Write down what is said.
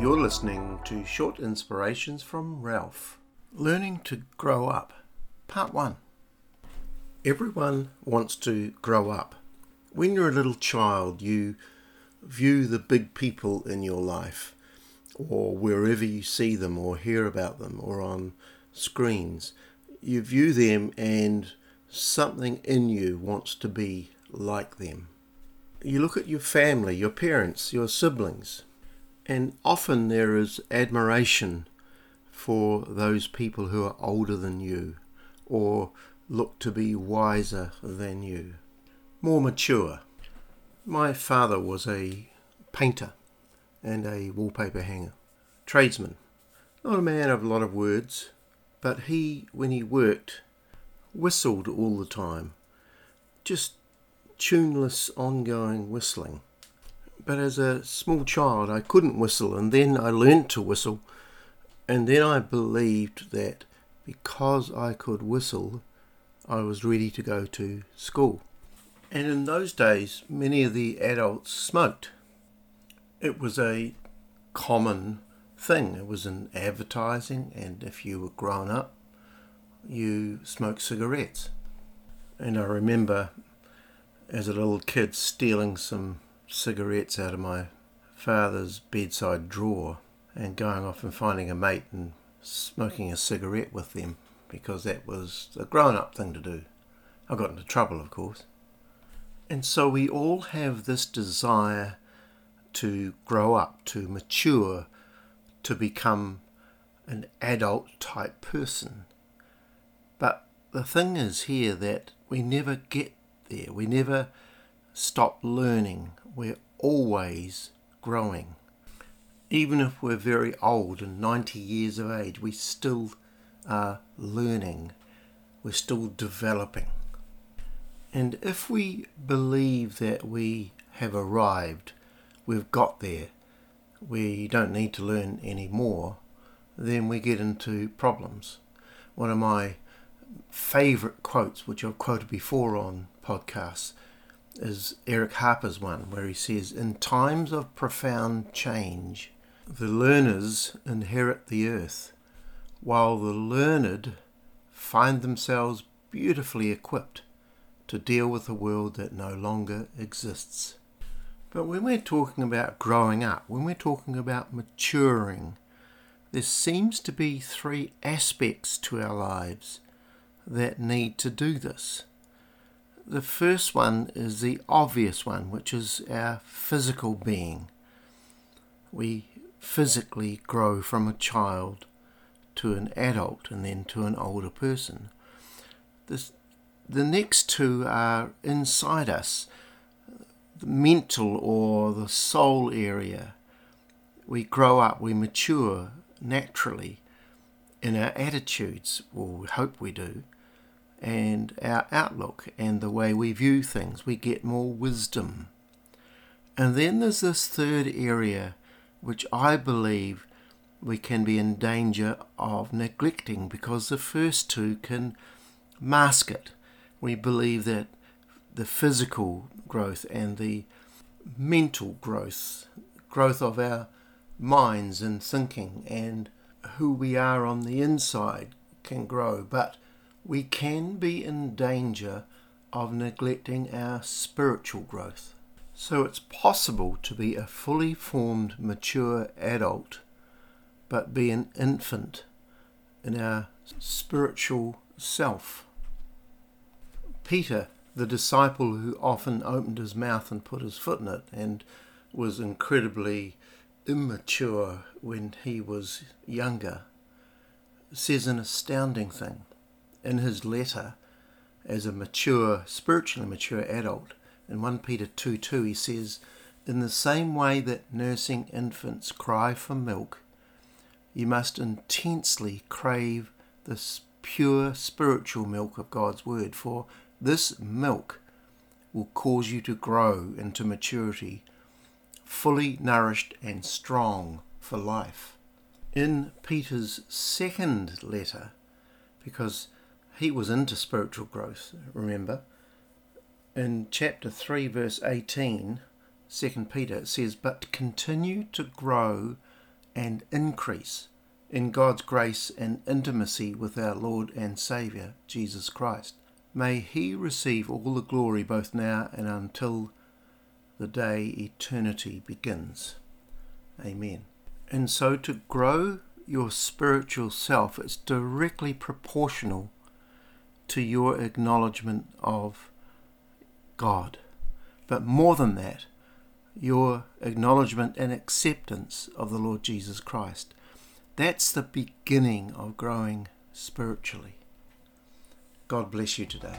You're listening to Short Inspirations from Ralph. Learning to Grow Up, Part 1. Everyone wants to grow up. When you're a little child, you view the big people in your life, or wherever you see them, or hear about them, or on screens. You view them, and something in you wants to be like them. You look at your family, your parents, your siblings, and often there is admiration for those people who are older than you or look to be wiser than you, more mature. My father was a painter and a wallpaper hanger, tradesman, not a man of a lot of words, but he, when he worked, whistled all the time, just tuneless, ongoing whistling. But as a small child, I couldn't whistle, and then I learnt to whistle, and then I believed that because I could whistle, I was ready to go to school. And in those days, many of the adults smoked. It was a common thing. It was in advertising, and if you were grown up, you smoked cigarettes. And I remember as a little kid stealing some cigarettes out of my father's bedside drawer and going off and finding a mate and smoking a cigarette with them because that was a grown up thing to do. I got into trouble, of course. And so we all have this desire to grow up, to mature, to become an adult type person. But the thing is here that we never get there. We never stop learning. We're always growing. Even if we're very old and 90 years of age, we still are learning. We're still developing. And if we believe that we have arrived, we've got there, we don't need to learn any more, then we get into problems. One of my favourite quotes, which I've quoted before on podcasts, is Eric Hoffer's one, where he says, In times of profound change, the learners inherit the earth, while the learned find themselves beautifully equipped to deal with a world that no longer exists. But when we're talking about growing up, when we're talking about maturing, there seems to be three aspects to our lives that need to do this. The first one is the obvious one, which is our physical being. We physically grow from a child to an adult and then to an older person. This, the next two are inside us the mental or the soul area. We grow up, we mature naturally in our attitudes, or we hope we do, and our outlook and the way we view things. We get more wisdom. And then there's this third area which I believe we can be in danger of neglecting because the first two can mask it. We believe that the physical growth and the mental growth, growth of our minds and thinking and who we are on the inside can grow, but we can be in danger of neglecting our spiritual growth. So it's possible to be a fully formed, mature adult, but be an infant in our spiritual self. Peter, the disciple who often opened his mouth and put his foot in it and was incredibly immature when he was younger, says an astounding thing in his letter as a mature, spiritually mature adult in 1 Peter 2 2, he says, In the same way that nursing infants cry for milk, you must intensely crave this pure spiritual milk of God's Word, for this milk will cause you to grow into maturity, fully nourished and strong for life. In Peter's second letter, because he was into spiritual growth, remember, in chapter 3, verse 18, 2 Peter, it says, But continue to grow and increase in God's grace and intimacy with our Lord and Saviour, Jesus Christ. May He receive all the glory both now and until the day eternity begins. Amen. And so to grow your spiritual self is directly proportional to your acknowledgement of God. But more than that, your acknowledgement and acceptance of the Lord Jesus Christ. That's the beginning of growing spiritually. God bless you today.